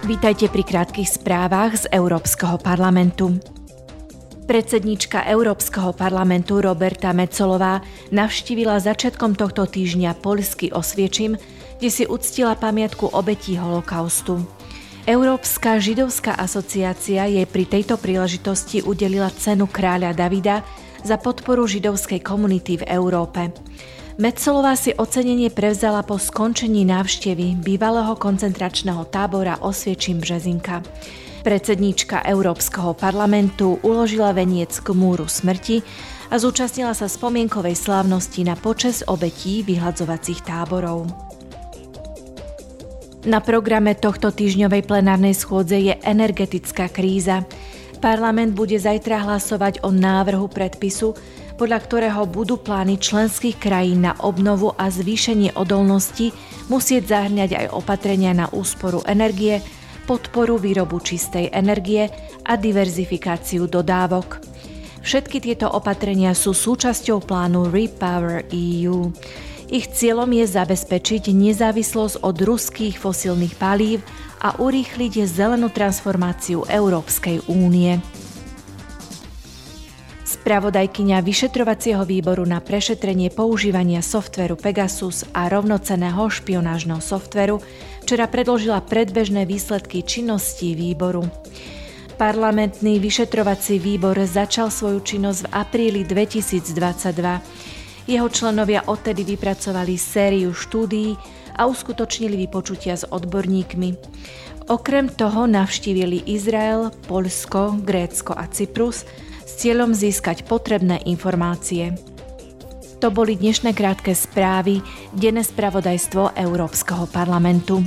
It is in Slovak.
Vítajte pri krátkých správach z Európskeho parlamentu. Predsednička Európskeho parlamentu Roberta Mecolová navštívila začiatkom tohto týždňa Polsky Osviečim, kde si uctila pamiatku obetí holokaustu. Európska židovská asociácia jej pri tejto príležitosti udelila cenu kráľa Davida za podporu židovskej komunity v Európe. Metzolová si ocenenie prevzala po skončení návštevy bývalého koncentračného tábora Osviečím Březinka. Predsedníčka Európskeho parlamentu uložila veniec k múru smrti a zúčastnila sa spomienkovej slávnosti na počes obetí vyhľadzovacích táborov. Na programe tohto týždňovej plenárnej schôdze je energetická kríza. Parlament bude zajtra hlasovať o návrhu predpisu, podľa ktorého budú plány členských krajín na obnovu a zvýšenie odolnosti musieť zahrňať aj opatrenia na úsporu energie, podporu výrobu čistej energie a diverzifikáciu dodávok. Všetky tieto opatrenia sú súčasťou plánu Repower EU. Ich cieľom je zabezpečiť nezávislosť od ruských fosílnych palív a urýchliť zelenú transformáciu Európskej únie. Spravodajkyňa vyšetrovacieho výboru na prešetrenie používania softveru Pegasus a rovnoceného špionážneho softveru včera predložila predbežné výsledky činnosti výboru. Parlamentný vyšetrovací výbor začal svoju činnosť v apríli 2022. Jeho členovia odtedy vypracovali sériu štúdií a uskutočnili vypočutia s odborníkmi. Okrem toho navštívili Izrael, Polsko, Grécko a Cyprus – cieľom získať potrebné informácie. To boli dnešné krátke správy, denné spravodajstvo Európskeho parlamentu.